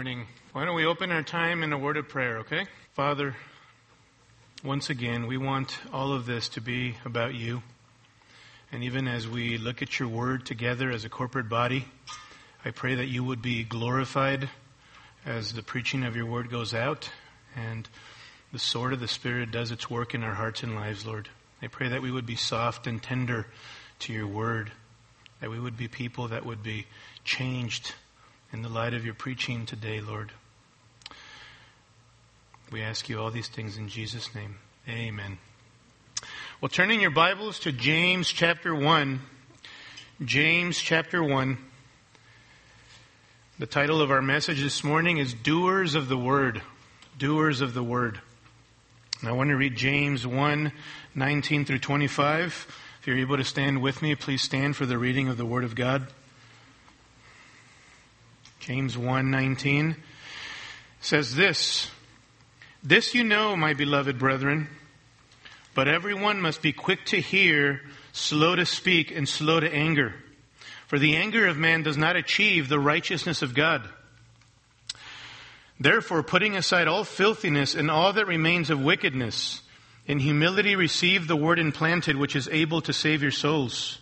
morning. Why don't we open our time in a word of prayer, okay? Father, once again, we want all of this to be about you. And even as we look at your word together as a corporate body, I pray that you would be glorified as the preaching of your word goes out and the sword of the Spirit does its work in our hearts and lives, Lord. I pray that we would be soft and tender to your word, that we would be people that would be changed in the light of your preaching today, Lord. We ask you all these things in Jesus' name. Amen. Well, turning your Bibles to James chapter 1. James chapter 1. The title of our message this morning is Doers of the Word. Doers of the Word. And I want to read James 1 19 through 25. If you're able to stand with me, please stand for the reading of the Word of God. James 1:19 says this, "This you know, my beloved brethren, but everyone must be quick to hear, slow to speak, and slow to anger. For the anger of man does not achieve the righteousness of God. Therefore, putting aside all filthiness and all that remains of wickedness, in humility receive the word implanted which is able to save your souls.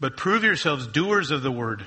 But prove yourselves doers of the word,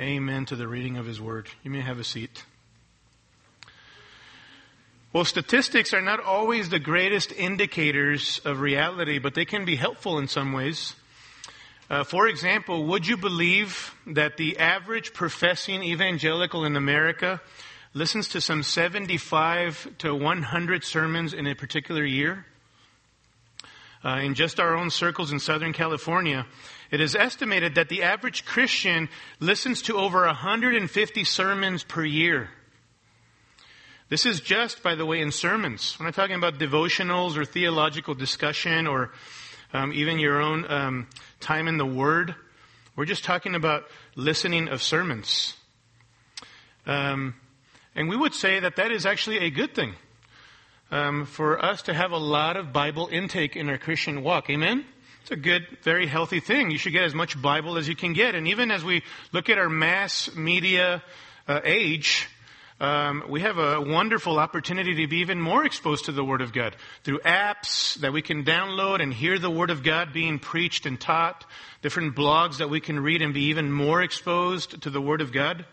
Amen to the reading of his word. You may have a seat. Well, statistics are not always the greatest indicators of reality, but they can be helpful in some ways. Uh, for example, would you believe that the average professing evangelical in America listens to some 75 to 100 sermons in a particular year? Uh, in just our own circles in Southern California, it is estimated that the average Christian listens to over 150 sermons per year. This is just, by the way, in sermons. We're not talking about devotionals or theological discussion or um, even your own um, time in the Word. We're just talking about listening of sermons. Um, and we would say that that is actually a good thing um, for us to have a lot of Bible intake in our Christian walk. Amen? It's a good, very healthy thing. You should get as much Bible as you can get. And even as we look at our mass media uh, age, um, we have a wonderful opportunity to be even more exposed to the Word of God through apps that we can download and hear the Word of God being preached and taught, different blogs that we can read and be even more exposed to the Word of God.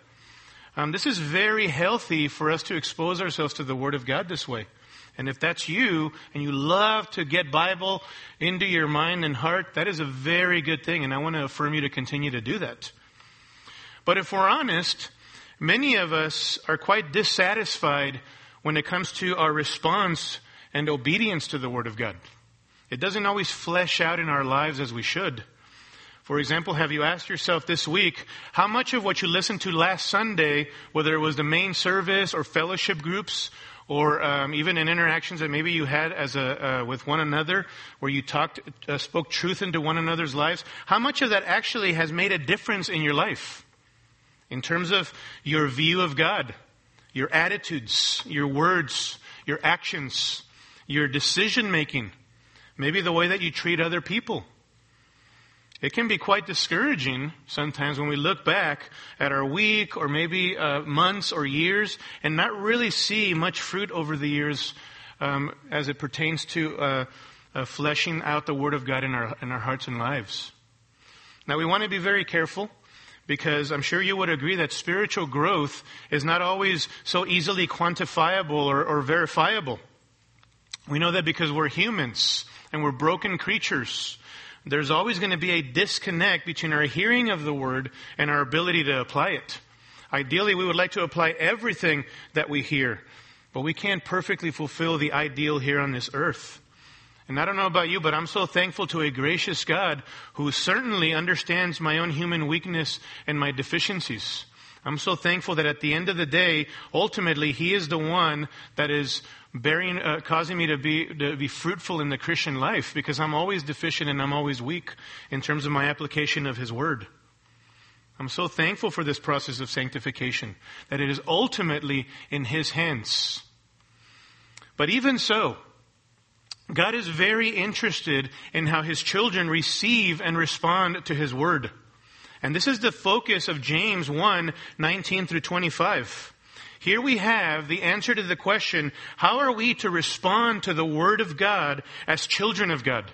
Um, this is very healthy for us to expose ourselves to the Word of God this way. And if that's you and you love to get Bible into your mind and heart, that is a very good thing. And I want to affirm you to continue to do that. But if we're honest, Many of us are quite dissatisfied when it comes to our response and obedience to the Word of God. It doesn't always flesh out in our lives as we should. For example, have you asked yourself this week how much of what you listened to last Sunday, whether it was the main service or fellowship groups, or um, even in interactions that maybe you had as a uh, with one another, where you talked, uh, spoke truth into one another's lives, how much of that actually has made a difference in your life? in terms of your view of God, your attitudes, your words, your actions, your decision making, maybe the way that you treat other people. It can be quite discouraging sometimes when we look back at our week or maybe uh, months or years and not really see much fruit over the years um, as it pertains to uh, uh, fleshing out the Word of God in our, in our hearts and lives. Now, we want to be very careful because I'm sure you would agree that spiritual growth is not always so easily quantifiable or, or verifiable. We know that because we're humans and we're broken creatures. There's always going to be a disconnect between our hearing of the word and our ability to apply it. Ideally, we would like to apply everything that we hear, but we can't perfectly fulfill the ideal here on this earth. And I don't know about you, but I'm so thankful to a gracious God who certainly understands my own human weakness and my deficiencies. I'm so thankful that at the end of the day, ultimately, He is the one that is bearing, uh, causing me to be, to be fruitful in the Christian life because I'm always deficient and I'm always weak in terms of my application of His Word. I'm so thankful for this process of sanctification, that it is ultimately in His hands. But even so, God is very interested in how His children receive and respond to His Word. And this is the focus of James 1, 19 through 25. Here we have the answer to the question, how are we to respond to the Word of God as children of God?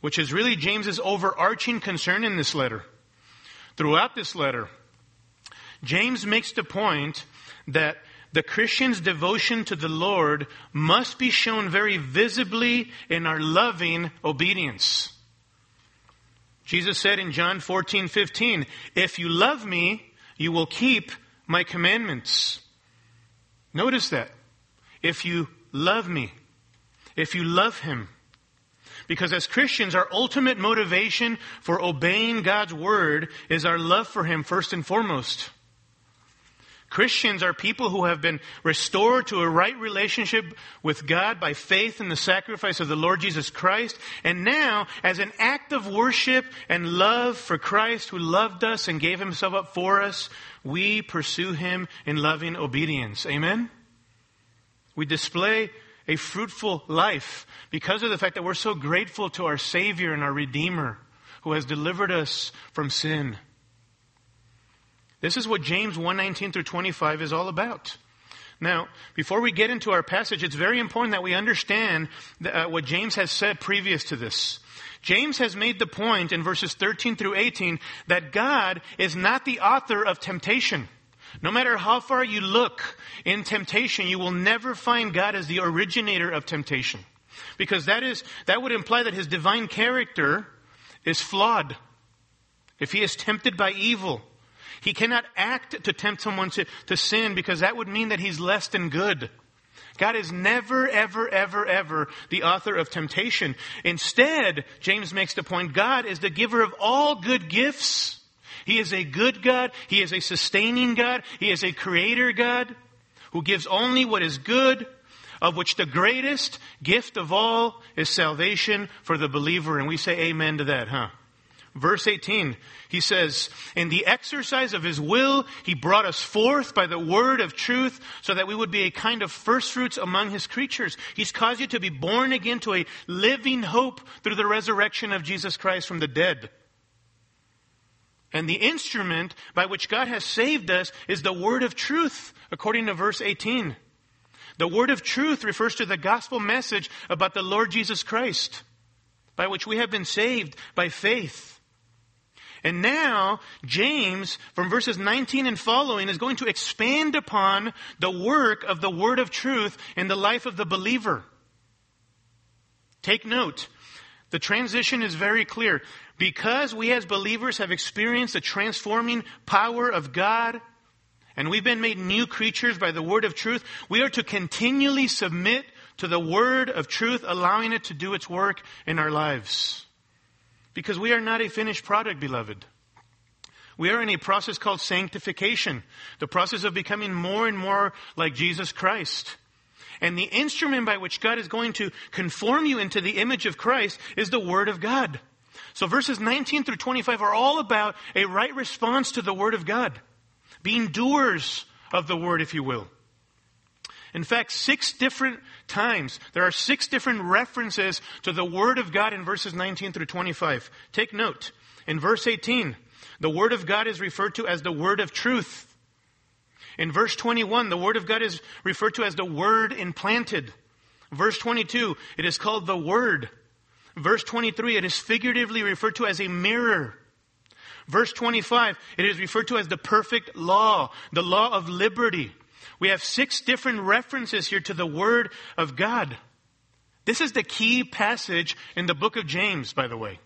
Which is really James's overarching concern in this letter. Throughout this letter, James makes the point that the Christian's devotion to the Lord must be shown very visibly in our loving obedience. Jesus said in John 14, 15, If you love me, you will keep my commandments. Notice that. If you love me, if you love him. Because as Christians, our ultimate motivation for obeying God's word is our love for him first and foremost. Christians are people who have been restored to a right relationship with God by faith in the sacrifice of the Lord Jesus Christ. And now, as an act of worship and love for Christ who loved us and gave himself up for us, we pursue him in loving obedience. Amen? We display a fruitful life because of the fact that we're so grateful to our Savior and our Redeemer who has delivered us from sin. This is what James 1:19 through 25 is all about. Now, before we get into our passage, it's very important that we understand uh, what James has said previous to this. James has made the point in verses 13 through 18 that God is not the author of temptation. No matter how far you look in temptation, you will never find God as the originator of temptation. Because that is, that would imply that his divine character is flawed. If he is tempted by evil, he cannot act to tempt someone to, to sin because that would mean that he's less than good. God is never, ever, ever, ever the author of temptation. Instead, James makes the point, God is the giver of all good gifts. He is a good God. He is a sustaining God. He is a creator God who gives only what is good, of which the greatest gift of all is salvation for the believer. And we say amen to that, huh? Verse 18, he says, In the exercise of his will, he brought us forth by the word of truth so that we would be a kind of firstfruits among his creatures. He's caused you to be born again to a living hope through the resurrection of Jesus Christ from the dead. And the instrument by which God has saved us is the word of truth, according to verse 18. The word of truth refers to the gospel message about the Lord Jesus Christ, by which we have been saved by faith. And now, James, from verses 19 and following, is going to expand upon the work of the word of truth in the life of the believer. Take note. The transition is very clear. Because we as believers have experienced the transforming power of God, and we've been made new creatures by the word of truth, we are to continually submit to the word of truth, allowing it to do its work in our lives. Because we are not a finished product, beloved. We are in a process called sanctification, the process of becoming more and more like Jesus Christ. And the instrument by which God is going to conform you into the image of Christ is the Word of God. So verses 19 through 25 are all about a right response to the Word of God. Being doers of the Word, if you will. In fact, six different times, there are six different references to the Word of God in verses 19 through 25. Take note. In verse 18, the Word of God is referred to as the Word of truth. In verse 21, the Word of God is referred to as the Word implanted. Verse 22, it is called the Word. Verse 23, it is figuratively referred to as a mirror. Verse 25, it is referred to as the perfect law, the law of liberty. We have six different references here to the Word of God. This is the key passage in the book of James, by the way.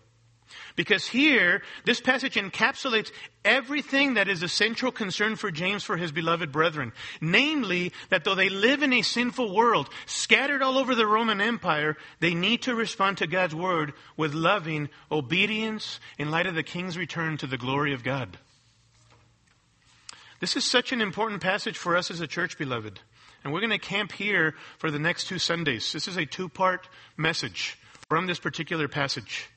Because here, this passage encapsulates everything that is a central concern for James for his beloved brethren. Namely, that though they live in a sinful world, scattered all over the Roman Empire, they need to respond to God's word with loving obedience in light of the king's return to the glory of God. This is such an important passage for us as a church, beloved. And we're going to camp here for the next two Sundays. This is a two part message from this particular passage.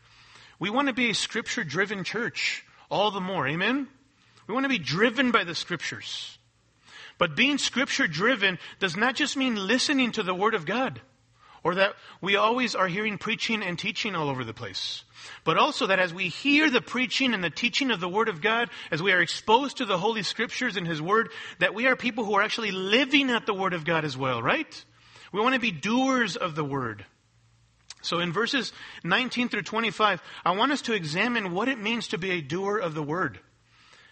We want to be a scripture driven church all the more. Amen? We want to be driven by the scriptures. But being scripture driven does not just mean listening to the word of God or that we always are hearing preaching and teaching all over the place. But also that as we hear the preaching and the teaching of the Word of God, as we are exposed to the Holy Scriptures and His Word, that we are people who are actually living at the Word of God as well, right? We want to be doers of the Word. So in verses 19 through 25, I want us to examine what it means to be a doer of the word.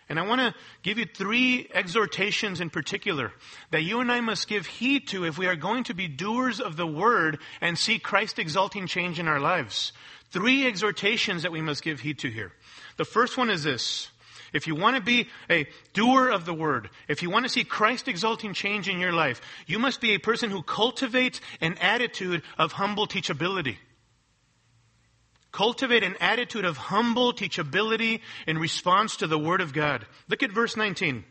And I want to give you three exhortations in particular that you and I must give heed to if we are going to be doers of the word and see Christ exalting change in our lives. Three exhortations that we must give heed to here. The first one is this. If you want to be a doer of the word, if you want to see Christ exalting change in your life, you must be a person who cultivates an attitude of humble teachability. Cultivate an attitude of humble teachability in response to the word of God. Look at verse 19.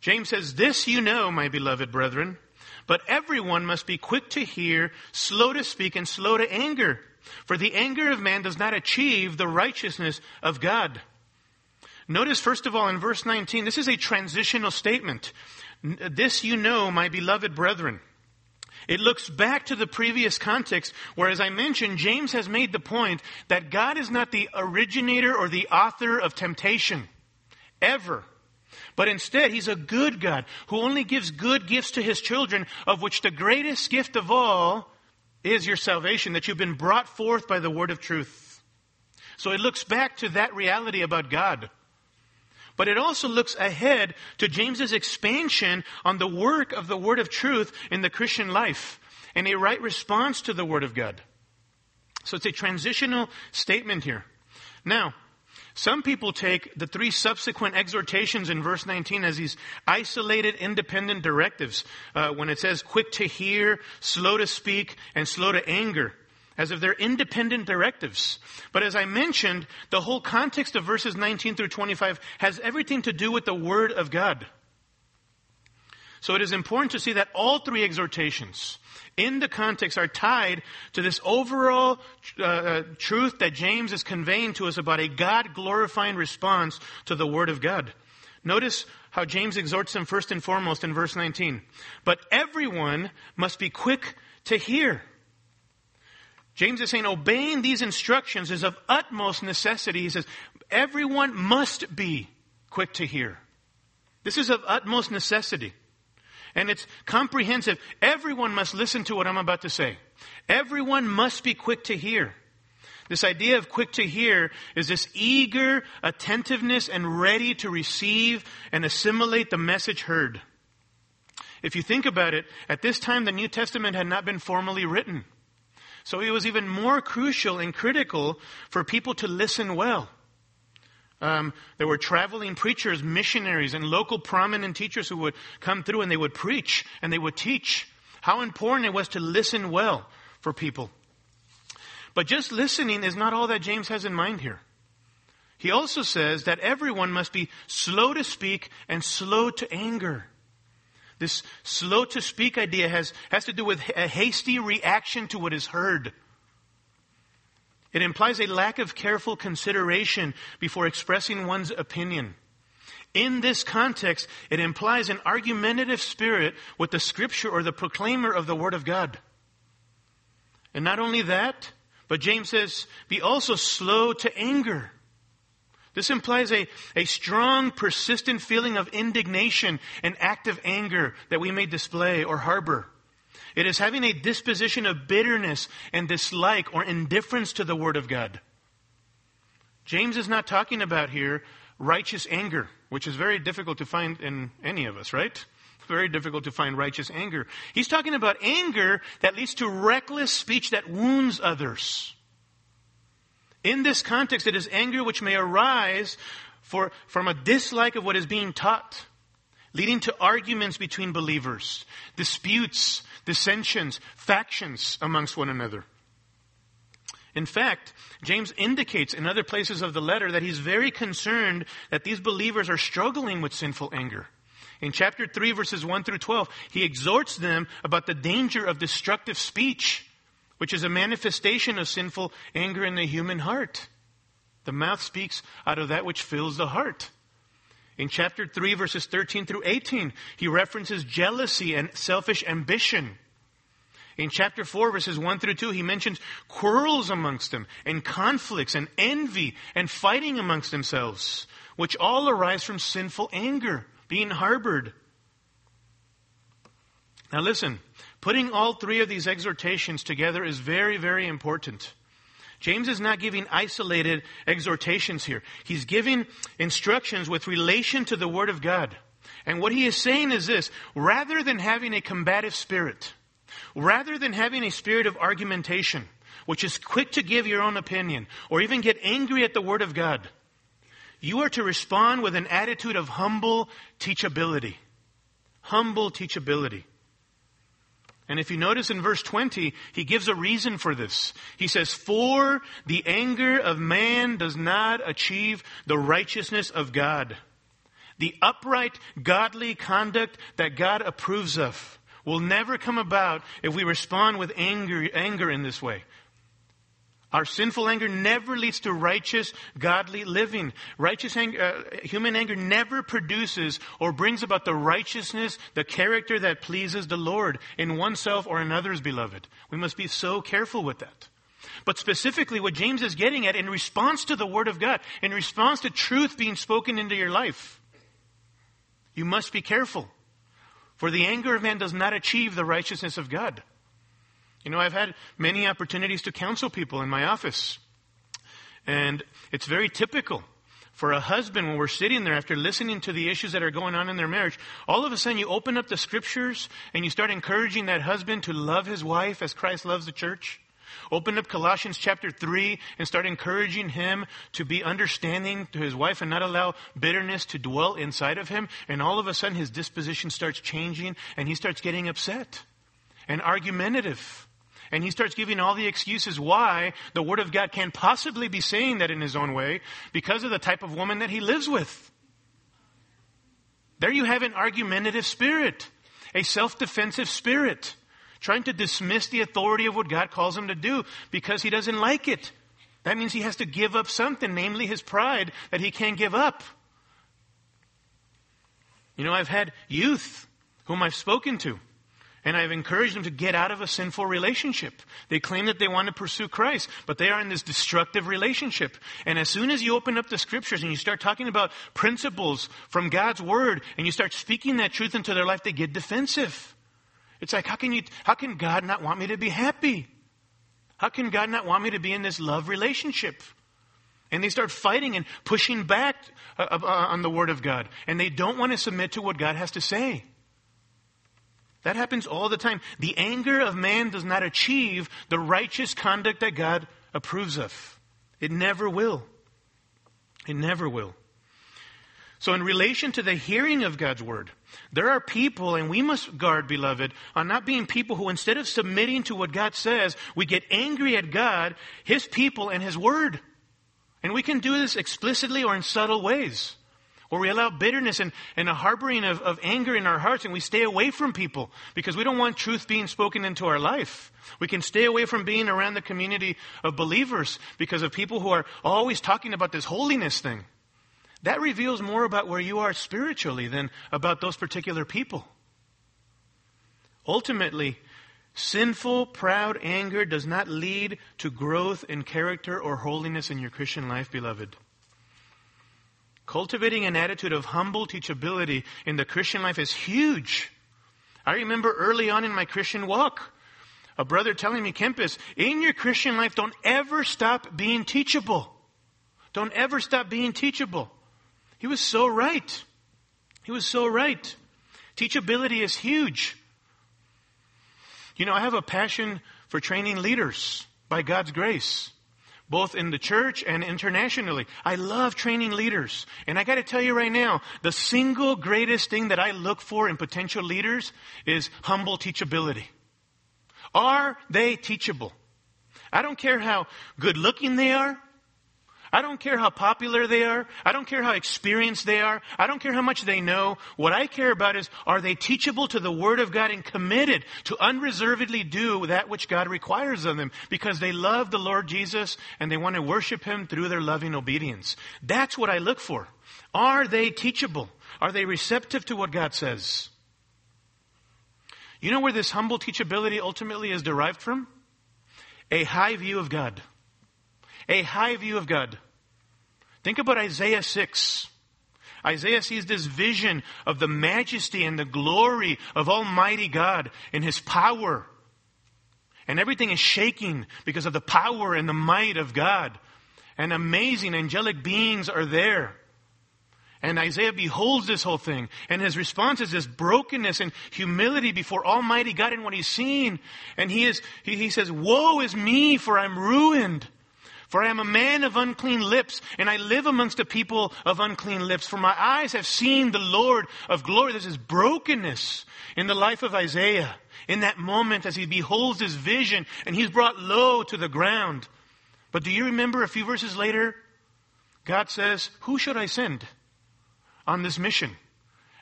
James says, This you know, my beloved brethren, but everyone must be quick to hear, slow to speak, and slow to anger. For the anger of man does not achieve the righteousness of God. Notice, first of all, in verse 19, this is a transitional statement. This you know, my beloved brethren. It looks back to the previous context where, as I mentioned, James has made the point that God is not the originator or the author of temptation. Ever. But instead, He's a good God who only gives good gifts to His children, of which the greatest gift of all is your salvation, that you've been brought forth by the word of truth. So it looks back to that reality about God. But it also looks ahead to James's expansion on the work of the word of truth in the Christian life and a right response to the word of God. So it's a transitional statement here. Now, some people take the three subsequent exhortations in verse 19 as these isolated, independent directives. Uh, when it says quick to hear, slow to speak, and slow to anger, as if they're independent directives. But as I mentioned, the whole context of verses 19 through 25 has everything to do with the Word of God. So it is important to see that all three exhortations in the context are tied to this overall uh, uh, truth that James is conveying to us about a God glorifying response to the Word of God. Notice how James exhorts them first and foremost in verse 19. But everyone must be quick to hear. James is saying obeying these instructions is of utmost necessity. He says, everyone must be quick to hear. This is of utmost necessity. And it's comprehensive. Everyone must listen to what I'm about to say. Everyone must be quick to hear. This idea of quick to hear is this eager attentiveness and ready to receive and assimilate the message heard. If you think about it, at this time the New Testament had not been formally written. So it was even more crucial and critical for people to listen well. Um, there were traveling preachers, missionaries, and local prominent teachers who would come through and they would preach and they would teach. How important it was to listen well for people. But just listening is not all that James has in mind here. He also says that everyone must be slow to speak and slow to anger. This slow to speak idea has, has to do with a hasty reaction to what is heard. It implies a lack of careful consideration before expressing one's opinion. In this context, it implies an argumentative spirit with the scripture or the proclaimer of the word of God. And not only that, but James says, be also slow to anger. This implies a, a strong, persistent feeling of indignation and active anger that we may display or harbor. It is having a disposition of bitterness and dislike or indifference to the Word of God. James is not talking about here righteous anger, which is very difficult to find in any of us, right? Very difficult to find righteous anger. He's talking about anger that leads to reckless speech that wounds others. In this context, it is anger which may arise for, from a dislike of what is being taught, leading to arguments between believers, disputes, dissensions, factions amongst one another. In fact, James indicates in other places of the letter that he's very concerned that these believers are struggling with sinful anger. In chapter 3, verses 1 through 12, he exhorts them about the danger of destructive speech, which is a manifestation of sinful anger in the human heart. The mouth speaks out of that which fills the heart. In chapter 3, verses 13 through 18, he references jealousy and selfish ambition. In chapter 4, verses 1 through 2, he mentions quarrels amongst them, and conflicts, and envy, and fighting amongst themselves, which all arise from sinful anger being harbored. Now, listen, putting all three of these exhortations together is very, very important. James is not giving isolated exhortations here. He's giving instructions with relation to the Word of God. And what he is saying is this rather than having a combative spirit, rather than having a spirit of argumentation, which is quick to give your own opinion or even get angry at the Word of God, you are to respond with an attitude of humble teachability. Humble teachability. And if you notice in verse 20, he gives a reason for this. He says, For the anger of man does not achieve the righteousness of God. The upright, godly conduct that God approves of will never come about if we respond with anger, anger in this way. Our sinful anger never leads to righteous, godly living. Righteous anger, uh, human anger never produces or brings about the righteousness, the character that pleases the Lord in oneself or in others, beloved. We must be so careful with that. But specifically, what James is getting at in response to the Word of God, in response to truth being spoken into your life, you must be careful. For the anger of man does not achieve the righteousness of God. You know, I've had many opportunities to counsel people in my office. And it's very typical for a husband when we're sitting there after listening to the issues that are going on in their marriage, all of a sudden you open up the scriptures and you start encouraging that husband to love his wife as Christ loves the church. Open up Colossians chapter 3 and start encouraging him to be understanding to his wife and not allow bitterness to dwell inside of him. And all of a sudden his disposition starts changing and he starts getting upset and argumentative. And he starts giving all the excuses why the Word of God can't possibly be saying that in his own way because of the type of woman that he lives with. There you have an argumentative spirit, a self-defensive spirit, trying to dismiss the authority of what God calls him to do because he doesn't like it. That means he has to give up something, namely his pride that he can't give up. You know, I've had youth whom I've spoken to and I've encouraged them to get out of a sinful relationship. They claim that they want to pursue Christ, but they are in this destructive relationship. And as soon as you open up the scriptures and you start talking about principles from God's word and you start speaking that truth into their life, they get defensive. It's like, how can you, how can God not want me to be happy? How can God not want me to be in this love relationship? And they start fighting and pushing back uh, uh, on the word of God. And they don't want to submit to what God has to say. That happens all the time. The anger of man does not achieve the righteous conduct that God approves of. It never will. It never will. So, in relation to the hearing of God's word, there are people, and we must guard, beloved, on not being people who, instead of submitting to what God says, we get angry at God, His people, and His word. And we can do this explicitly or in subtle ways or we allow bitterness and, and a harboring of, of anger in our hearts and we stay away from people because we don't want truth being spoken into our life. We can stay away from being around the community of believers because of people who are always talking about this holiness thing. That reveals more about where you are spiritually than about those particular people. Ultimately, sinful, proud anger does not lead to growth in character or holiness in your Christian life, beloved. Cultivating an attitude of humble teachability in the Christian life is huge. I remember early on in my Christian walk, a brother telling me, Kempis, in your Christian life, don't ever stop being teachable. Don't ever stop being teachable. He was so right. He was so right. Teachability is huge. You know, I have a passion for training leaders by God's grace both in the church and internationally. I love training leaders. And I got to tell you right now, the single greatest thing that I look for in potential leaders is humble teachability. Are they teachable? I don't care how good looking they are. I don't care how popular they are. I don't care how experienced they are. I don't care how much they know. What I care about is, are they teachable to the Word of God and committed to unreservedly do that which God requires of them because they love the Lord Jesus and they want to worship Him through their loving obedience. That's what I look for. Are they teachable? Are they receptive to what God says? You know where this humble teachability ultimately is derived from? A high view of God a high view of God. Think about Isaiah 6. Isaiah sees this vision of the majesty and the glory of Almighty God and His power. And everything is shaking because of the power and the might of God. And amazing angelic beings are there. And Isaiah beholds this whole thing. And his response is this brokenness and humility before Almighty God and what he's seen. And he is, he, he says, Woe is me, for I'm ruined. For I am a man of unclean lips, and I live amongst a people of unclean lips. For my eyes have seen the Lord of glory. There's this brokenness in the life of Isaiah in that moment as he beholds his vision and he's brought low to the ground. But do you remember a few verses later? God says, Who should I send on this mission?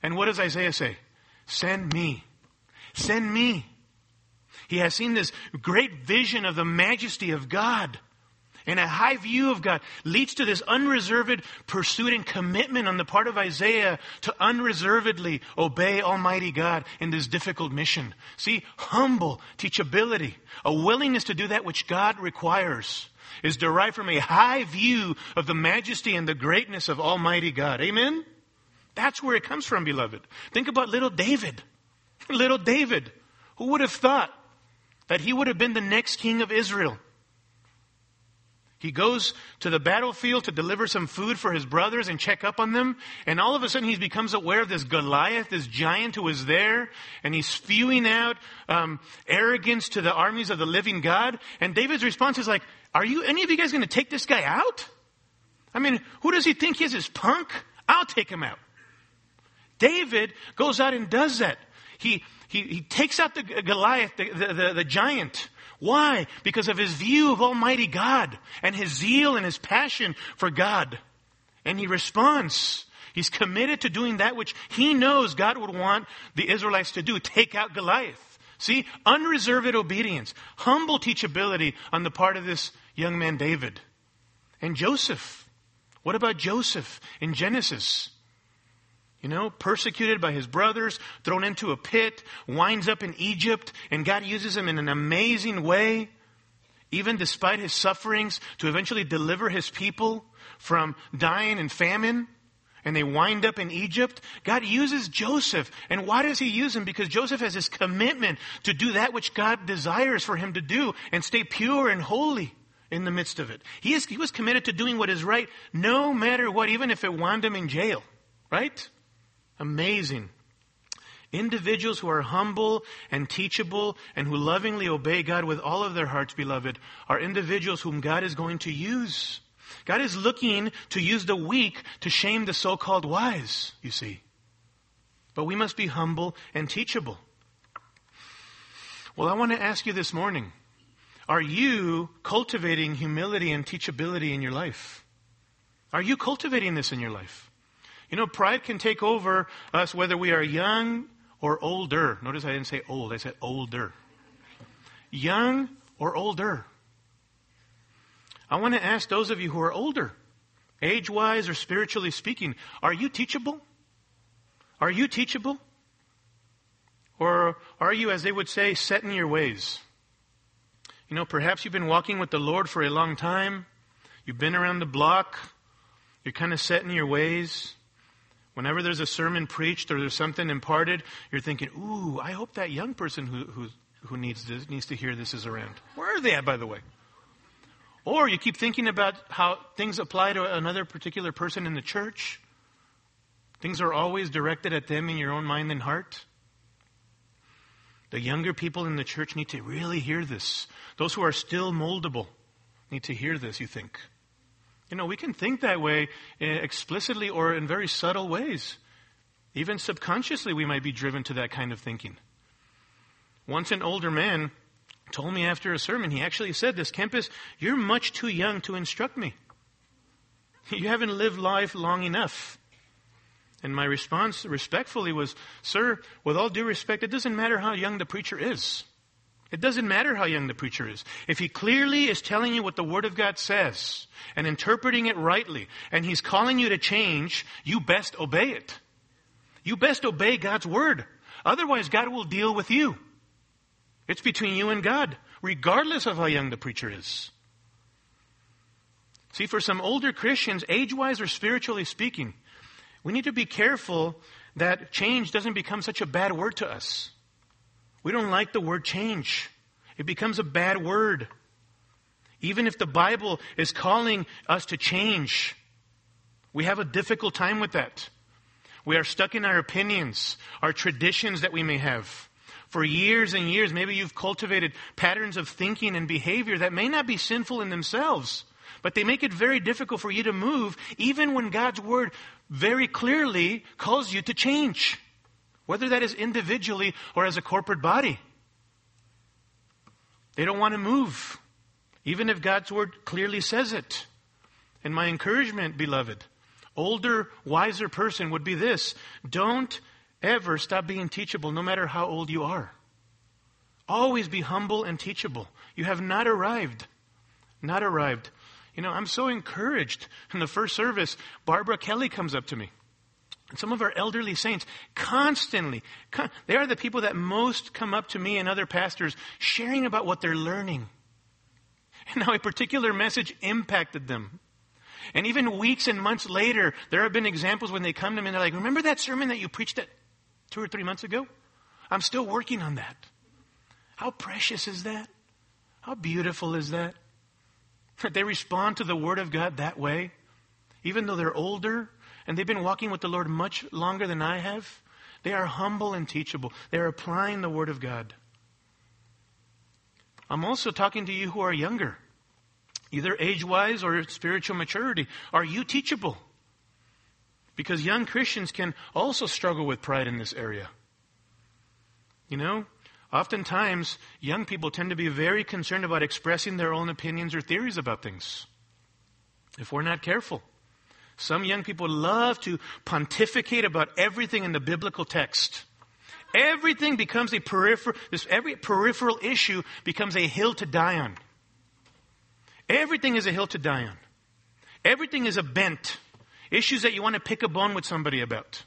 And what does Isaiah say? Send me. Send me. He has seen this great vision of the majesty of God and a high view of God leads to this unreserved pursuit and commitment on the part of Isaiah to unreservedly obey Almighty God in this difficult mission. See, humble teachability, a willingness to do that which God requires is derived from a high view of the majesty and the greatness of Almighty God. Amen? That's where it comes from, beloved. Think about little David. Little David. Who would have thought that he would have been the next king of Israel? He goes to the battlefield to deliver some food for his brothers and check up on them. And all of a sudden he becomes aware of this Goliath, this giant who is there. And he's spewing out um, arrogance to the armies of the living God. And David's response is like, are you, any of you guys going to take this guy out? I mean, who does he think he is? His punk? I'll take him out. David goes out and does that. He, he, he takes out the Goliath, the, the, the, the giant why? Because of his view of Almighty God and his zeal and his passion for God. And he responds. He's committed to doing that which he knows God would want the Israelites to do take out Goliath. See, unreserved obedience, humble teachability on the part of this young man David. And Joseph. What about Joseph in Genesis? You know, persecuted by his brothers, thrown into a pit, winds up in Egypt, and God uses him in an amazing way, even despite his sufferings, to eventually deliver his people from dying and famine. And they wind up in Egypt. God uses Joseph. And why does he use him? Because Joseph has this commitment to do that which God desires for him to do and stay pure and holy in the midst of it. He, is, he was committed to doing what is right no matter what, even if it wound him in jail. Right? Amazing. Individuals who are humble and teachable and who lovingly obey God with all of their hearts, beloved, are individuals whom God is going to use. God is looking to use the weak to shame the so-called wise, you see. But we must be humble and teachable. Well, I want to ask you this morning, are you cultivating humility and teachability in your life? Are you cultivating this in your life? You know, pride can take over us whether we are young or older. Notice I didn't say old, I said older. Young or older. I want to ask those of you who are older, age wise or spiritually speaking, are you teachable? Are you teachable? Or are you, as they would say, set in your ways? You know, perhaps you've been walking with the Lord for a long time. You've been around the block. You're kind of set in your ways. Whenever there's a sermon preached or there's something imparted, you're thinking, ooh, I hope that young person who, who, who needs this, needs to hear this is around. Where are they at, by the way? Or you keep thinking about how things apply to another particular person in the church. Things are always directed at them in your own mind and heart. The younger people in the church need to really hear this. Those who are still moldable need to hear this, you think. You know, we can think that way eh, explicitly or in very subtle ways. Even subconsciously, we might be driven to that kind of thinking. Once an older man told me after a sermon, he actually said this, Kempis, you're much too young to instruct me. You haven't lived life long enough. And my response respectfully was, Sir, with all due respect, it doesn't matter how young the preacher is. It doesn't matter how young the preacher is. If he clearly is telling you what the Word of God says and interpreting it rightly, and he's calling you to change, you best obey it. You best obey God's Word. Otherwise, God will deal with you. It's between you and God, regardless of how young the preacher is. See, for some older Christians, age wise or spiritually speaking, we need to be careful that change doesn't become such a bad word to us. We don't like the word change, it becomes a bad word. Even if the Bible is calling us to change, we have a difficult time with that. We are stuck in our opinions, our traditions that we may have for years and years, maybe you've cultivated patterns of thinking and behavior that may not be sinful in themselves, but they make it very difficult for you to move, even when God's Word very clearly calls you to change, whether that is individually or as a corporate body. They don't want to move, even if God's Word clearly says it. And my encouragement, beloved, older, wiser person would be this don't ever stop being teachable, no matter how old you are. Always be humble and teachable. You have not arrived. Not arrived. You know, I'm so encouraged. In the first service, Barbara Kelly comes up to me. And some of our elderly saints constantly, they are the people that most come up to me and other pastors sharing about what they're learning and how a particular message impacted them. And even weeks and months later, there have been examples when they come to me and they're like, Remember that sermon that you preached at two or three months ago. I'm still working on that. How precious is that? How beautiful is that? That they respond to the Word of God that way, even though they're older and they've been walking with the Lord much longer than I have. They are humble and teachable. They are applying the Word of God. I'm also talking to you who are younger, either age wise or spiritual maturity. Are you teachable? Because young Christians can also struggle with pride in this area. You know, oftentimes young people tend to be very concerned about expressing their own opinions or theories about things. If we're not careful, some young people love to pontificate about everything in the biblical text. Everything becomes a peripheral, this, every peripheral issue becomes a hill to die on. Everything is a hill to die on. Everything is a bent. Issues that you want to pick a bone with somebody about.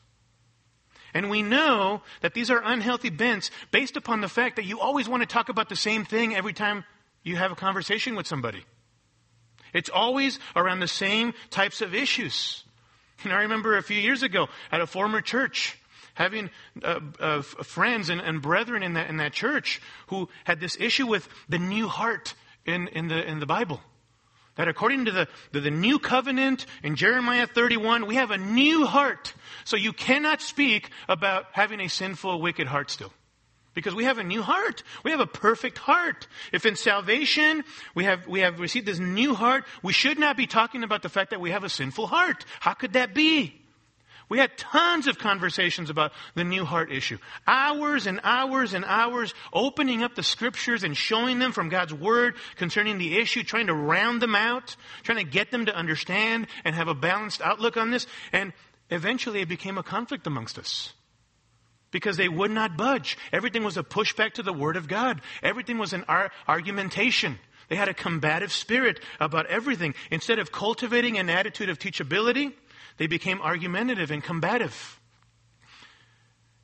And we know that these are unhealthy bents based upon the fact that you always want to talk about the same thing every time you have a conversation with somebody. It's always around the same types of issues. And I remember a few years ago at a former church, having uh, uh, friends and, and, brethren in that, in that church who had this issue with the new heart in, in, the, in the Bible. That according to the, the, the, new covenant in Jeremiah 31, we have a new heart. So you cannot speak about having a sinful, wicked heart still. Because we have a new heart. We have a perfect heart. If in salvation we have, we have received this new heart, we should not be talking about the fact that we have a sinful heart. How could that be? We had tons of conversations about the new heart issue. Hours and hours and hours opening up the scriptures and showing them from God's word concerning the issue, trying to round them out, trying to get them to understand and have a balanced outlook on this. And eventually it became a conflict amongst us because they would not budge. Everything was a pushback to the Word of God. Everything was an ar- argumentation. They had a combative spirit about everything. Instead of cultivating an attitude of teachability, they became argumentative and combative.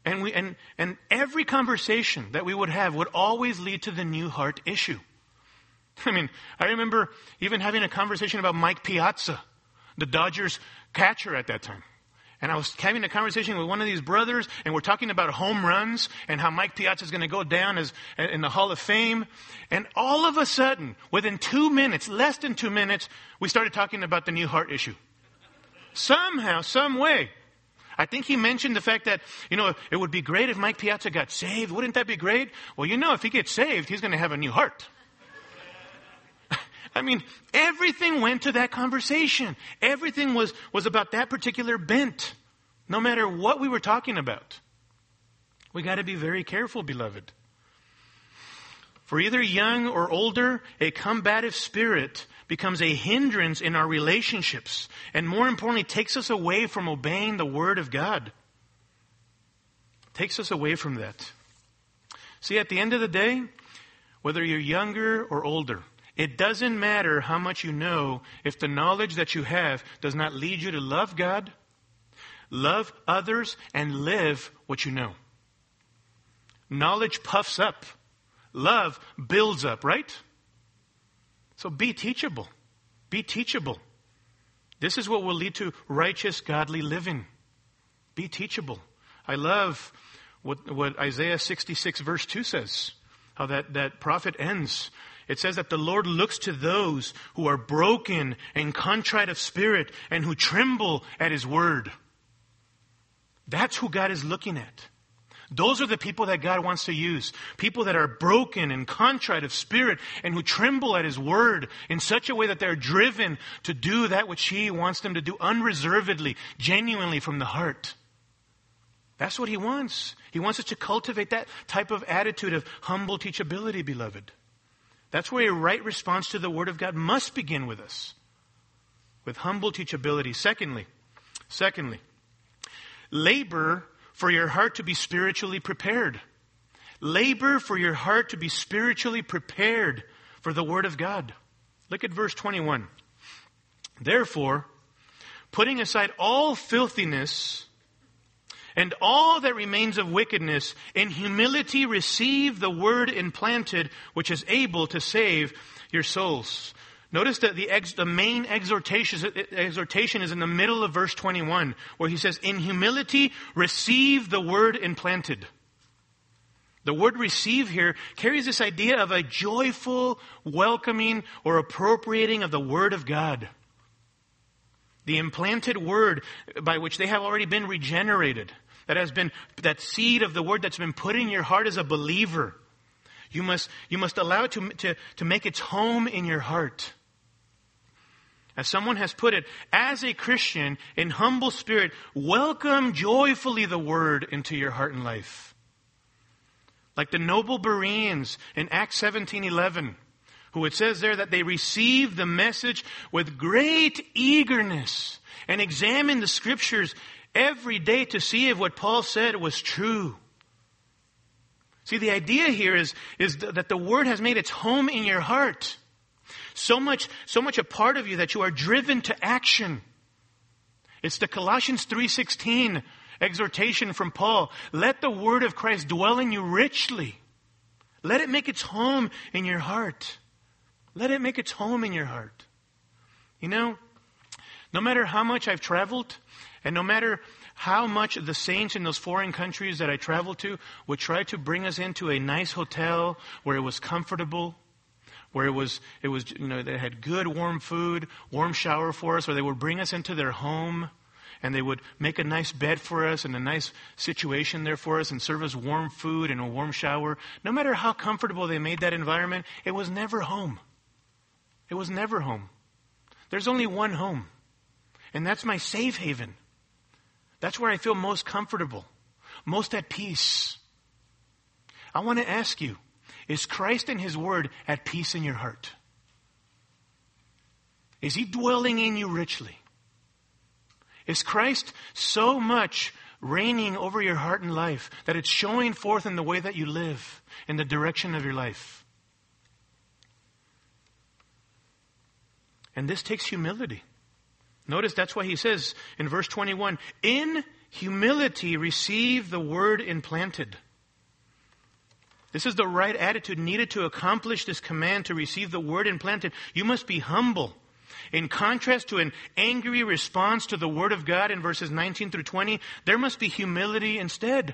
And, we, and, and every conversation that we would have would always lead to the new heart issue. I mean, I remember even having a conversation about Mike Piazza, the Dodgers catcher at that time. And I was having a conversation with one of these brothers, and we're talking about home runs and how Mike Piazza is going to go down as in the Hall of Fame. And all of a sudden, within two minutes, less than two minutes, we started talking about the new heart issue. Somehow, some way. I think he mentioned the fact that, you know, it would be great if Mike Piazza got saved. Wouldn't that be great? Well, you know, if he gets saved, he's going to have a new heart. I mean, everything went to that conversation. Everything was, was about that particular bent, no matter what we were talking about. We got to be very careful, beloved. For either young or older, a combative spirit becomes a hindrance in our relationships, and more importantly, takes us away from obeying the Word of God. Takes us away from that. See, at the end of the day, whether you're younger or older, it doesn't matter how much you know if the knowledge that you have does not lead you to love God, love others, and live what you know. Knowledge puffs up. Love builds up, right? So be teachable. Be teachable. This is what will lead to righteous, godly living. Be teachable. I love what, what Isaiah 66 verse 2 says. How that, that prophet ends. It says that the Lord looks to those who are broken and contrite of spirit and who tremble at his word. That's who God is looking at. Those are the people that God wants to use. People that are broken and contrite of spirit and who tremble at His word in such a way that they're driven to do that which He wants them to do unreservedly, genuinely from the heart. That's what He wants. He wants us to cultivate that type of attitude of humble teachability, beloved. That's where a right response to the Word of God must begin with us. With humble teachability. Secondly, secondly, labor for your heart to be spiritually prepared. Labor for your heart to be spiritually prepared for the Word of God. Look at verse 21. Therefore, putting aside all filthiness and all that remains of wickedness, in humility receive the Word implanted, which is able to save your souls. Notice that the, ex, the main exhortation, exhortation is in the middle of verse 21, where he says, In humility, receive the word implanted. The word receive here carries this idea of a joyful welcoming or appropriating of the word of God. The implanted word by which they have already been regenerated, that has been, that seed of the word that's been put in your heart as a believer. You must, you must allow it to, to, to make its home in your heart. As someone has put it, as a Christian in humble spirit, welcome joyfully the word into your heart and life. Like the noble Bereans in Acts 17:11, who it says there that they received the message with great eagerness and examined the scriptures every day to see if what Paul said was true. See, the idea here is, is that the word has made its home in your heart. So much, so much a part of you that you are driven to action. It's the Colossians 3:16 exhortation from Paul. Let the word of Christ dwell in you richly. Let it make its home in your heart. Let it make its home in your heart. You know, no matter how much I've traveled, and no matter how much the saints in those foreign countries that I traveled to would try to bring us into a nice hotel where it was comfortable, where it was, it was, you know, they had good warm food, warm shower for us, or they would bring us into their home and they would make a nice bed for us and a nice situation there for us and serve us warm food and a warm shower. No matter how comfortable they made that environment, it was never home. It was never home. There's only one home, and that's my safe haven. That's where I feel most comfortable, most at peace. I want to ask you, is Christ and His Word at peace in your heart? Is He dwelling in you richly? Is Christ so much reigning over your heart and life that it's showing forth in the way that you live, in the direction of your life? And this takes humility. Notice that's why he says in verse 21 In humility receive the word implanted. This is the right attitude needed to accomplish this command to receive the word implanted. You must be humble. In contrast to an angry response to the word of God in verses 19 through 20, there must be humility instead.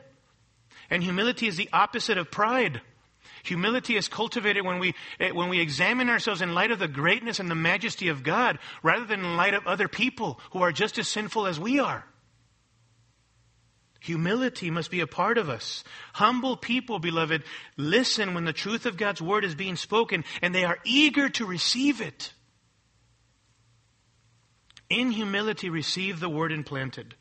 And humility is the opposite of pride. Humility is cultivated when we, eh, when we examine ourselves in light of the greatness and the majesty of God rather than in light of other people who are just as sinful as we are. Humility must be a part of us. Humble people, beloved, listen when the truth of God's word is being spoken and they are eager to receive it. In humility, receive the word implanted.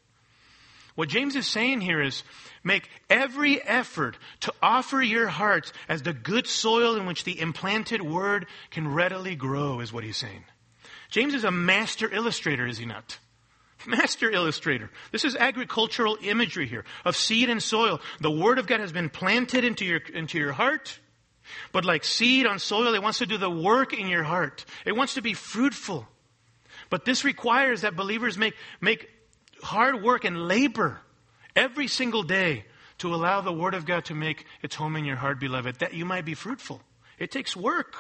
What James is saying here is make every effort to offer your hearts as the good soil in which the implanted word can readily grow, is what he's saying. James is a master illustrator, is he not? Master illustrator. This is agricultural imagery here of seed and soil. The word of God has been planted into your, into your heart. But like seed on soil, it wants to do the work in your heart. It wants to be fruitful. But this requires that believers make, make hard work and labor every single day to allow the Word of God to make its home in your heart, beloved, that you might be fruitful. It takes work.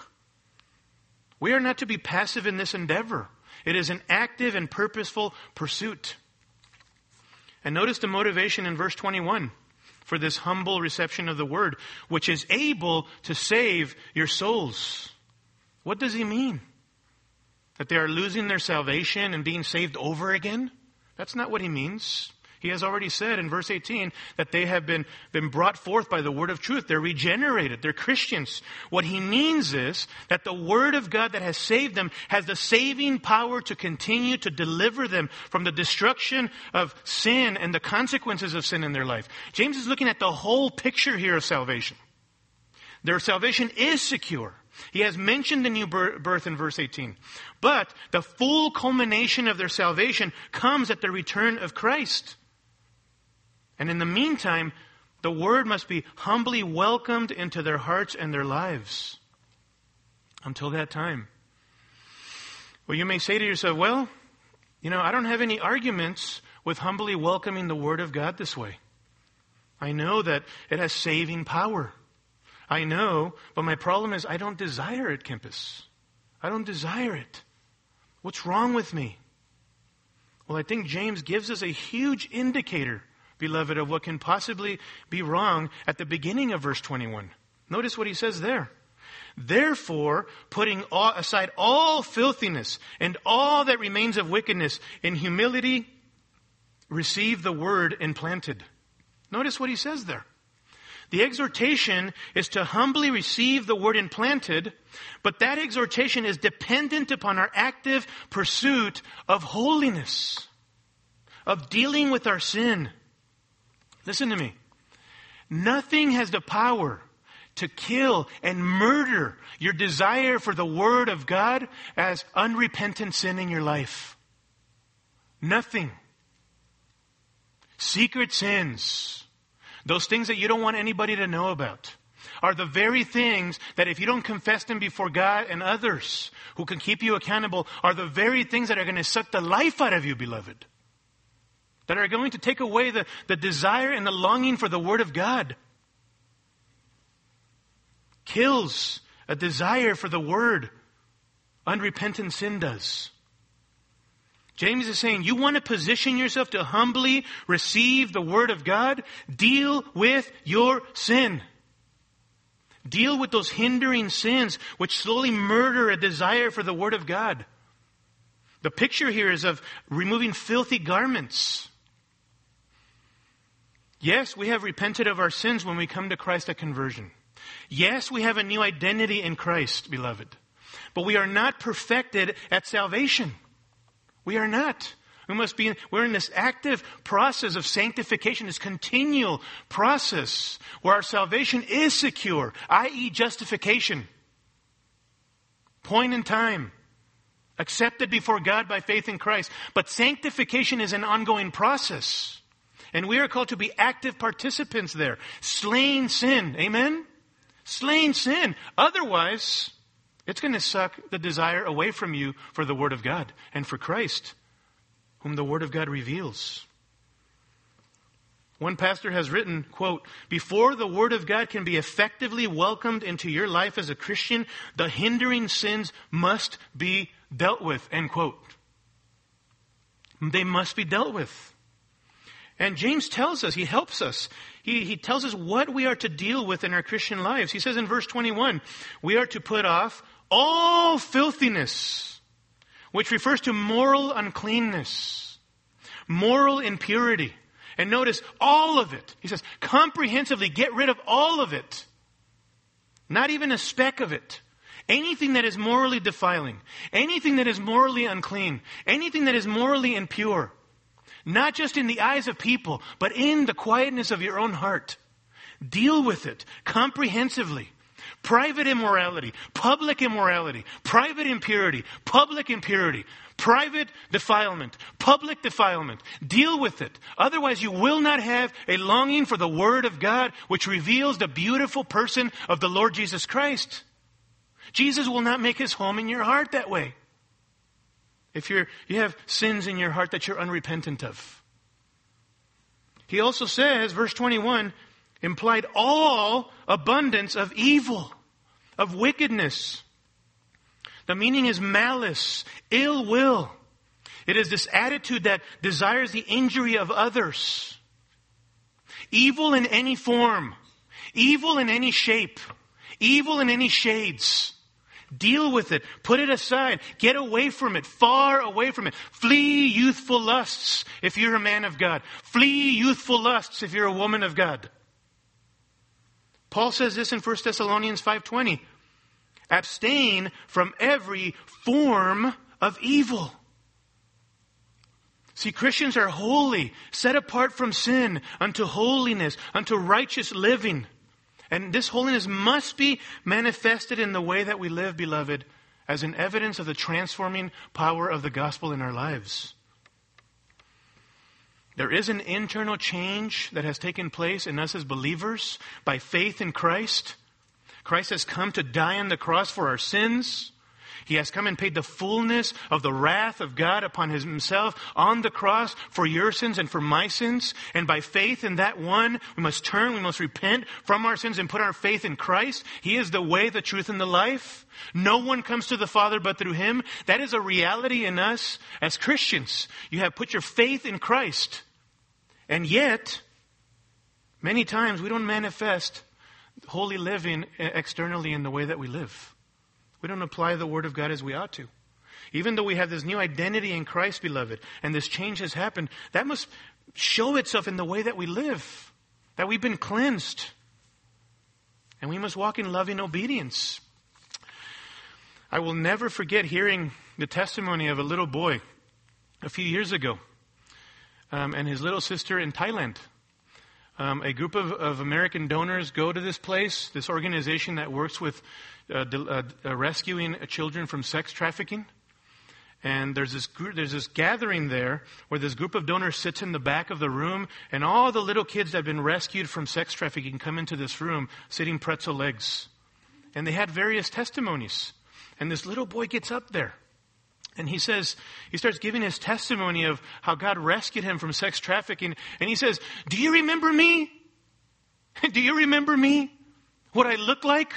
We are not to be passive in this endeavor. It is an active and purposeful pursuit. And notice the motivation in verse 21 for this humble reception of the word, which is able to save your souls. What does he mean? That they are losing their salvation and being saved over again? That's not what he means. He has already said in verse 18 that they have been, been brought forth by the word of truth. They're regenerated. They're Christians. What he means is that the word of God that has saved them has the saving power to continue to deliver them from the destruction of sin and the consequences of sin in their life. James is looking at the whole picture here of salvation. Their salvation is secure. He has mentioned the new birth in verse 18. But the full culmination of their salvation comes at the return of Christ. And in the meantime, the word must be humbly welcomed into their hearts and their lives. Until that time. Well, you may say to yourself, well, you know, I don't have any arguments with humbly welcoming the word of God this way. I know that it has saving power. I know, but my problem is I don't desire it, Kempis. I don't desire it. What's wrong with me? Well, I think James gives us a huge indicator beloved, of what can possibly be wrong at the beginning of verse 21. Notice what he says there. Therefore, putting all, aside all filthiness and all that remains of wickedness, in humility, receive the word implanted. Notice what he says there. The exhortation is to humbly receive the word implanted, but that exhortation is dependent upon our active pursuit of holiness, of dealing with our sin Listen to me. Nothing has the power to kill and murder your desire for the Word of God as unrepentant sin in your life. Nothing. Secret sins, those things that you don't want anybody to know about, are the very things that if you don't confess them before God and others who can keep you accountable, are the very things that are going to suck the life out of you, beloved that are going to take away the, the desire and the longing for the Word of God. Kills a desire for the Word. Unrepentant sin does. James is saying, you want to position yourself to humbly receive the Word of God? Deal with your sin. Deal with those hindering sins which slowly murder a desire for the Word of God. The picture here is of removing filthy garments. Yes, we have repented of our sins when we come to Christ at conversion. Yes, we have a new identity in Christ, beloved. But we are not perfected at salvation. We are not. We must be, we're in this active process of sanctification, this continual process where our salvation is secure, i.e. justification. Point in time. Accepted before God by faith in Christ. But sanctification is an ongoing process. And we are called to be active participants there. Slain sin. Amen? Slain sin. Otherwise, it's going to suck the desire away from you for the Word of God and for Christ, whom the Word of God reveals. One pastor has written, quote, before the Word of God can be effectively welcomed into your life as a Christian, the hindering sins must be dealt with, end quote. They must be dealt with. And James tells us, he helps us. He, he tells us what we are to deal with in our Christian lives. He says in verse 21, we are to put off all filthiness, which refers to moral uncleanness, moral impurity. And notice all of it. He says, comprehensively get rid of all of it. Not even a speck of it. Anything that is morally defiling, anything that is morally unclean, anything that is morally impure. Not just in the eyes of people, but in the quietness of your own heart. Deal with it comprehensively. Private immorality, public immorality, private impurity, public impurity, private defilement, public defilement. Deal with it. Otherwise, you will not have a longing for the Word of God, which reveals the beautiful person of the Lord Jesus Christ. Jesus will not make his home in your heart that way. If you're, you have sins in your heart that you're unrepentant of. He also says, verse 21, implied all abundance of evil, of wickedness. The meaning is malice, ill will. It is this attitude that desires the injury of others. Evil in any form, evil in any shape, evil in any shades. Deal with it. Put it aside. Get away from it. Far away from it. Flee youthful lusts if you're a man of God. Flee youthful lusts if you're a woman of God. Paul says this in 1 Thessalonians 5:20. Abstain from every form of evil. See, Christians are holy, set apart from sin unto holiness, unto righteous living. And this holiness must be manifested in the way that we live, beloved, as an evidence of the transforming power of the gospel in our lives. There is an internal change that has taken place in us as believers by faith in Christ. Christ has come to die on the cross for our sins. He has come and paid the fullness of the wrath of God upon himself on the cross for your sins and for my sins. And by faith in that one, we must turn, we must repent from our sins and put our faith in Christ. He is the way, the truth, and the life. No one comes to the Father but through him. That is a reality in us as Christians. You have put your faith in Christ. And yet, many times we don't manifest holy living externally in the way that we live. We don't apply the Word of God as we ought to. Even though we have this new identity in Christ, beloved, and this change has happened, that must show itself in the way that we live, that we've been cleansed. And we must walk in loving obedience. I will never forget hearing the testimony of a little boy a few years ago um, and his little sister in Thailand. Um, a group of, of American donors go to this place, this organization that works with uh, uh, uh, rescuing children from sex trafficking. And there's this group, there's this gathering there where this group of donors sits in the back of the room, and all the little kids that have been rescued from sex trafficking come into this room sitting pretzel legs. And they had various testimonies. And this little boy gets up there. And he says, he starts giving his testimony of how God rescued him from sex trafficking. And he says, Do you remember me? Do you remember me? What I look like?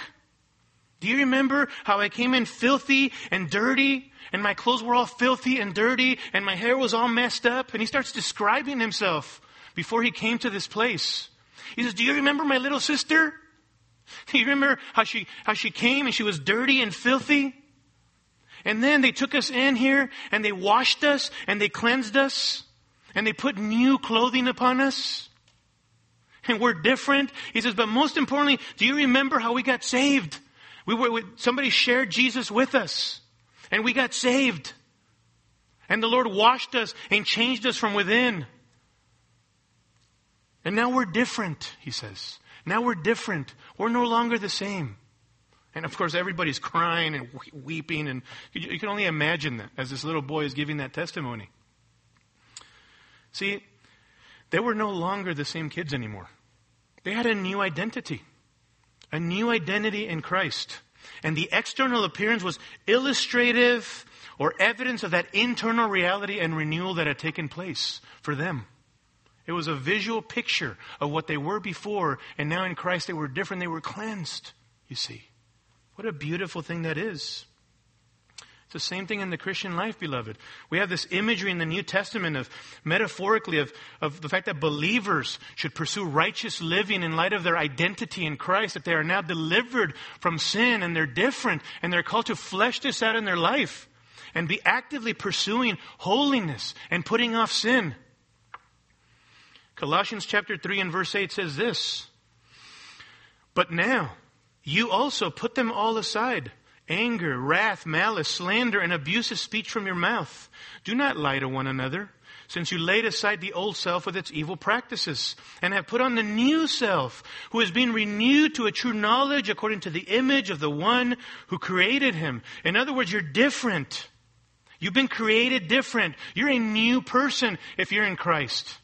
Do you remember how I came in filthy and dirty and my clothes were all filthy and dirty and my hair was all messed up? And he starts describing himself before he came to this place. He says, Do you remember my little sister? Do you remember how she, how she came and she was dirty and filthy? And then they took us in here and they washed us and they cleansed us and they put new clothing upon us. And we're different. He says, but most importantly, do you remember how we got saved? We were, we, somebody shared Jesus with us and we got saved. And the Lord washed us and changed us from within. And now we're different, he says. Now we're different. We're no longer the same. And of course, everybody's crying and weeping, and you can only imagine that as this little boy is giving that testimony. See, they were no longer the same kids anymore. They had a new identity a new identity in Christ. And the external appearance was illustrative or evidence of that internal reality and renewal that had taken place for them. It was a visual picture of what they were before, and now in Christ they were different. They were cleansed, you see. What a beautiful thing that is. It's the same thing in the Christian life, beloved. We have this imagery in the New Testament of metaphorically of, of the fact that believers should pursue righteous living in light of their identity in Christ, that they are now delivered from sin and they're different and they're called to flesh this out in their life and be actively pursuing holiness and putting off sin. Colossians chapter 3 and verse 8 says this, But now, you also put them all aside anger, wrath, malice, slander, and abusive speech from your mouth. Do not lie to one another, since you laid aside the old self with its evil practices and have put on the new self who is being renewed to a true knowledge according to the image of the one who created him. In other words, you're different. You've been created different. You're a new person if you're in Christ.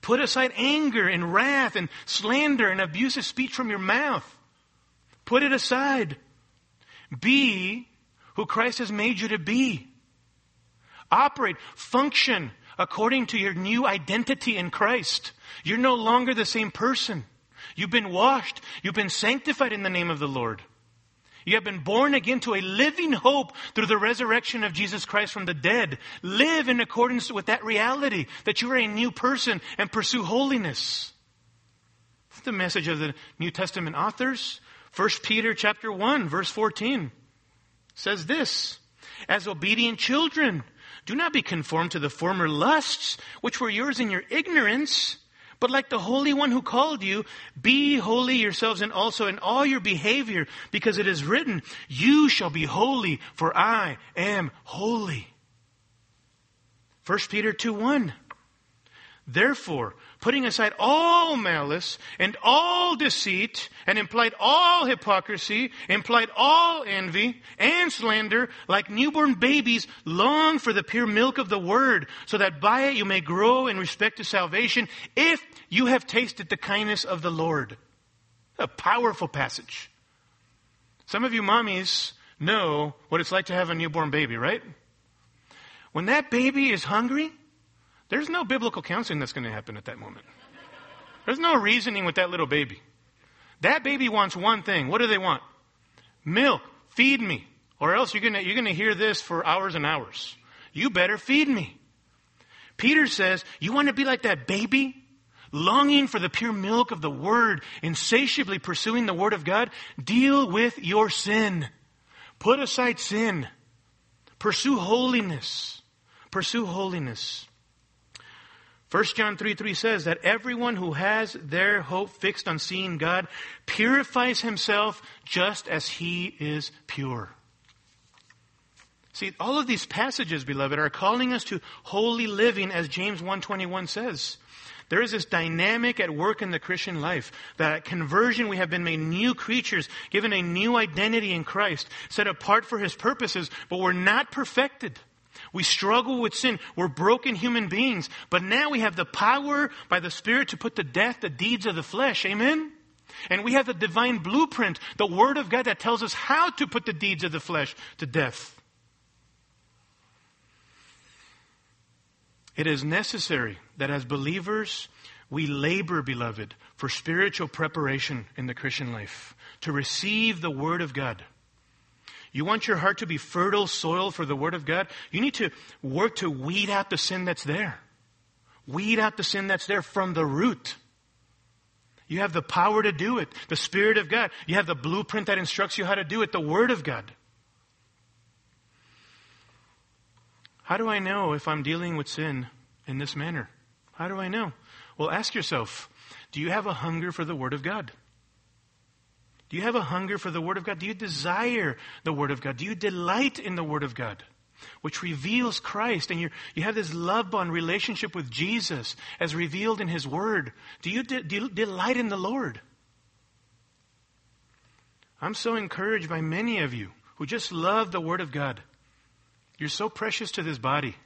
Put aside anger and wrath and slander and abusive speech from your mouth. Put it aside. Be who Christ has made you to be. Operate, function according to your new identity in Christ. You're no longer the same person. You've been washed. You've been sanctified in the name of the Lord. You have been born again to a living hope through the resurrection of Jesus Christ from the dead. Live in accordance with that reality that you are a new person and pursue holiness. That's the message of the New Testament authors. 1 Peter chapter 1 verse 14 says this, as obedient children, do not be conformed to the former lusts which were yours in your ignorance, but like the Holy One who called you, be holy yourselves and also in all your behavior, because it is written, you shall be holy, for I am holy. 1 Peter 2 1. Therefore, putting aside all malice and all deceit and implied all hypocrisy, implied all envy and slander, like newborn babies, long for the pure milk of the word, so that by it you may grow in respect to salvation, if you have tasted the kindness of the Lord. A powerful passage. Some of you mommies know what it's like to have a newborn baby, right? When that baby is hungry, there's no biblical counseling that's going to happen at that moment. There's no reasoning with that little baby. That baby wants one thing. What do they want? Milk. Feed me. Or else you're going you're going to hear this for hours and hours. You better feed me. Peter says, You want to be like that baby? Longing for the pure milk of the Word, insatiably pursuing the Word of God? Deal with your sin. Put aside sin. Pursue holiness. Pursue holiness. 1 John 3 3 says that everyone who has their hope fixed on seeing God purifies himself just as he is pure. See, all of these passages, beloved, are calling us to holy living as James 1:21 says. There is this dynamic at work in the Christian life that at conversion we have been made new creatures, given a new identity in Christ, set apart for his purposes, but we're not perfected. We struggle with sin. We're broken human beings. But now we have the power by the Spirit to put to death the deeds of the flesh. Amen? And we have the divine blueprint, the Word of God that tells us how to put the deeds of the flesh to death. It is necessary that as believers, we labor, beloved, for spiritual preparation in the Christian life, to receive the Word of God. You want your heart to be fertile soil for the Word of God? You need to work to weed out the sin that's there. Weed out the sin that's there from the root. You have the power to do it. The Spirit of God. You have the blueprint that instructs you how to do it. The Word of God. How do I know if I'm dealing with sin in this manner? How do I know? Well, ask yourself, do you have a hunger for the Word of God? Do you have a hunger for the Word of God? Do you desire the Word of God? Do you delight in the Word of God? Which reveals Christ, and you you have this love bond relationship with Jesus as revealed in His Word. Do you, de- do you delight in the Lord? I'm so encouraged by many of you who just love the Word of God. You're so precious to this body.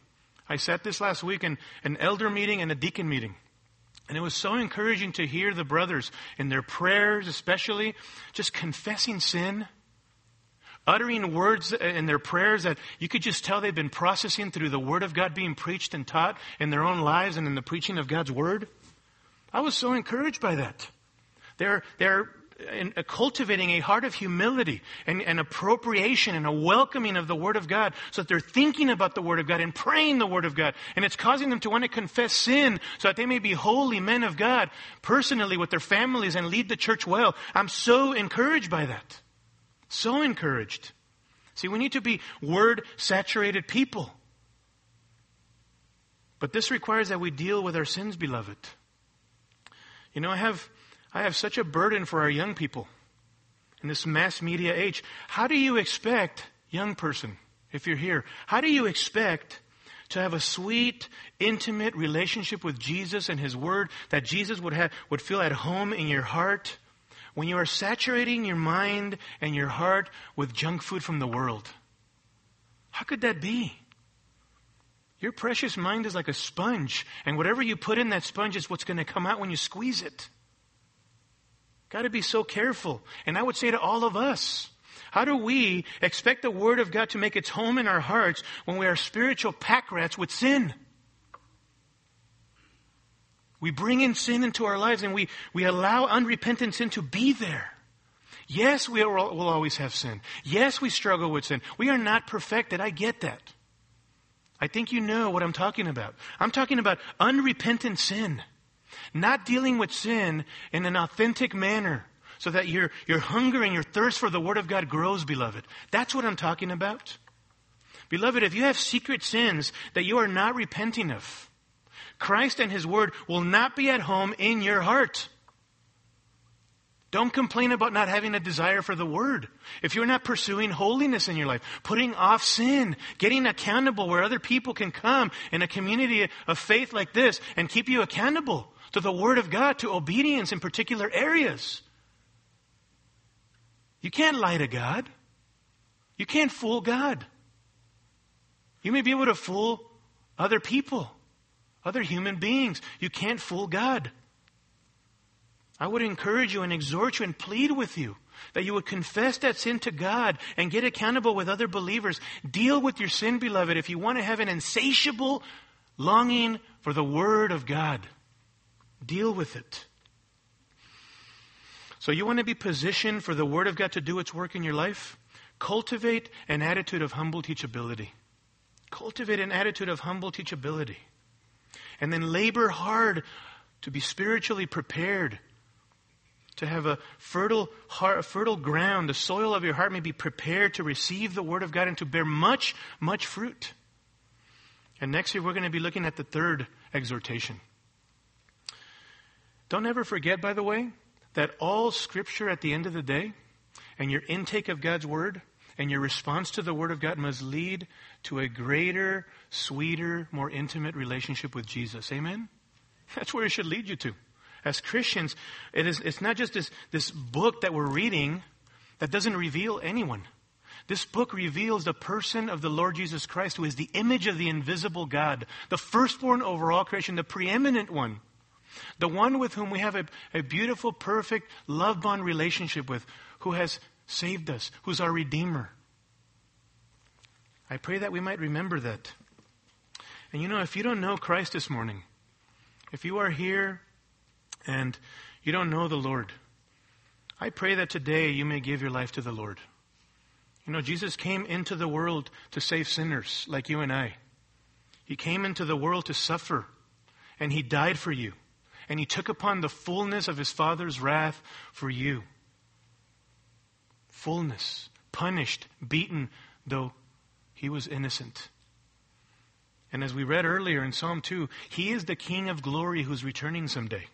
I sat this last week in an elder meeting and a deacon meeting. And it was so encouraging to hear the brothers in their prayers, especially, just confessing sin, uttering words in their prayers that you could just tell they've been processing through the Word of God being preached and taught in their own lives and in the preaching of God's Word. I was so encouraged by that. They're, they're in, uh, cultivating a heart of humility and, and appropriation and a welcoming of the Word of God so that they're thinking about the Word of God and praying the Word of God. And it's causing them to want to confess sin so that they may be holy men of God personally with their families and lead the church well. I'm so encouraged by that. So encouraged. See, we need to be Word saturated people. But this requires that we deal with our sins, beloved. You know, I have I have such a burden for our young people in this mass media age. How do you expect, young person, if you're here, how do you expect to have a sweet, intimate relationship with Jesus and His Word, that Jesus would, have, would feel at home in your heart, when you are saturating your mind and your heart with junk food from the world? How could that be? Your precious mind is like a sponge, and whatever you put in that sponge is what's going to come out when you squeeze it. Got to be so careful. And I would say to all of us, how do we expect the Word of God to make its home in our hearts when we are spiritual pack rats with sin? We bring in sin into our lives and we, we allow unrepentant sin to be there. Yes, we will always have sin. Yes, we struggle with sin. We are not perfected. I get that. I think you know what I'm talking about. I'm talking about unrepentant sin. Not dealing with sin in an authentic manner so that your, your hunger and your thirst for the Word of God grows, beloved. That's what I'm talking about. Beloved, if you have secret sins that you are not repenting of, Christ and His Word will not be at home in your heart. Don't complain about not having a desire for the Word. If you're not pursuing holiness in your life, putting off sin, getting accountable where other people can come in a community of faith like this and keep you accountable to the Word of God, to obedience in particular areas. You can't lie to God. You can't fool God. You may be able to fool other people, other human beings. You can't fool God. I would encourage you and exhort you and plead with you that you would confess that sin to God and get accountable with other believers. Deal with your sin, beloved, if you want to have an insatiable longing for the Word of God. Deal with it. So you want to be positioned for the Word of God to do its work in your life? Cultivate an attitude of humble teachability. Cultivate an attitude of humble teachability. And then labor hard to be spiritually prepared to have a fertile heart, fertile ground, the soil of your heart may be prepared to receive the word of God and to bear much, much fruit. And next year we're going to be looking at the third exhortation. Don't ever forget, by the way, that all scripture at the end of the day and your intake of God's word and your response to the word of God must lead to a greater, sweeter, more intimate relationship with Jesus. Amen? That's where it should lead you to. As Christians, it is, it's not just this, this book that we're reading that doesn't reveal anyone. This book reveals the person of the Lord Jesus Christ, who is the image of the invisible God, the firstborn over all creation, the preeminent one. The one with whom we have a, a beautiful, perfect, love bond relationship with, who has saved us, who's our Redeemer. I pray that we might remember that. And you know, if you don't know Christ this morning, if you are here and you don't know the Lord, I pray that today you may give your life to the Lord. You know, Jesus came into the world to save sinners like you and I. He came into the world to suffer, and He died for you and he took upon the fullness of his father's wrath for you. Fullness, punished, beaten, though he was innocent. And as we read earlier in Psalm 2, he is the King of glory who's returning someday.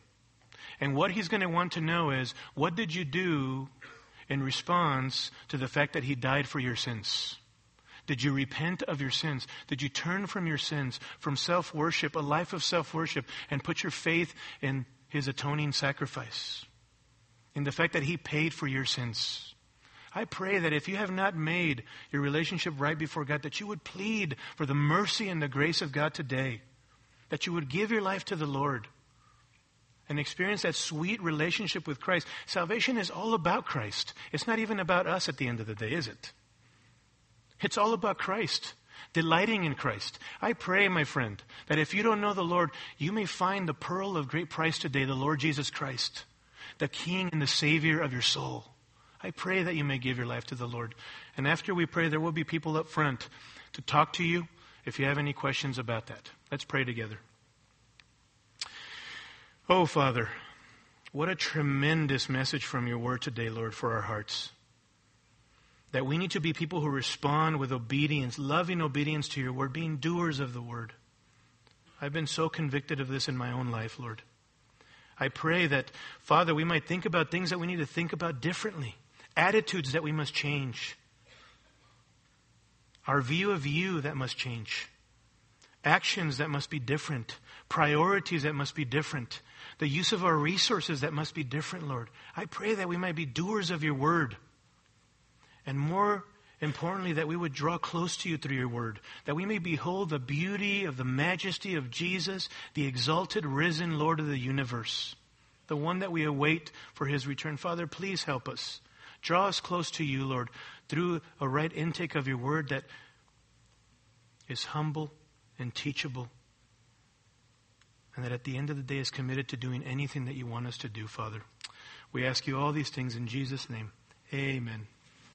And what he's going to want to know is, what did you do in response to the fact that he died for your sins? Did you repent of your sins? Did you turn from your sins, from self worship, a life of self worship, and put your faith in his atoning sacrifice? In the fact that he paid for your sins? I pray that if you have not made your relationship right before God, that you would plead for the mercy and the grace of God today. That you would give your life to the Lord and experience that sweet relationship with Christ. Salvation is all about Christ. It's not even about us at the end of the day, is it? It's all about Christ, delighting in Christ. I pray, my friend, that if you don't know the Lord, you may find the pearl of great price today, the Lord Jesus Christ, the King and the Savior of your soul. I pray that you may give your life to the Lord. And after we pray, there will be people up front to talk to you if you have any questions about that. Let's pray together. Oh, Father, what a tremendous message from your word today, Lord, for our hearts. That we need to be people who respond with obedience, loving obedience to your word, being doers of the word. I've been so convicted of this in my own life, Lord. I pray that, Father, we might think about things that we need to think about differently, attitudes that we must change, our view of you that must change, actions that must be different, priorities that must be different, the use of our resources that must be different, Lord. I pray that we might be doers of your word. And more importantly, that we would draw close to you through your word, that we may behold the beauty of the majesty of Jesus, the exalted, risen Lord of the universe, the one that we await for his return. Father, please help us. Draw us close to you, Lord, through a right intake of your word that is humble and teachable, and that at the end of the day is committed to doing anything that you want us to do, Father. We ask you all these things in Jesus' name. Amen.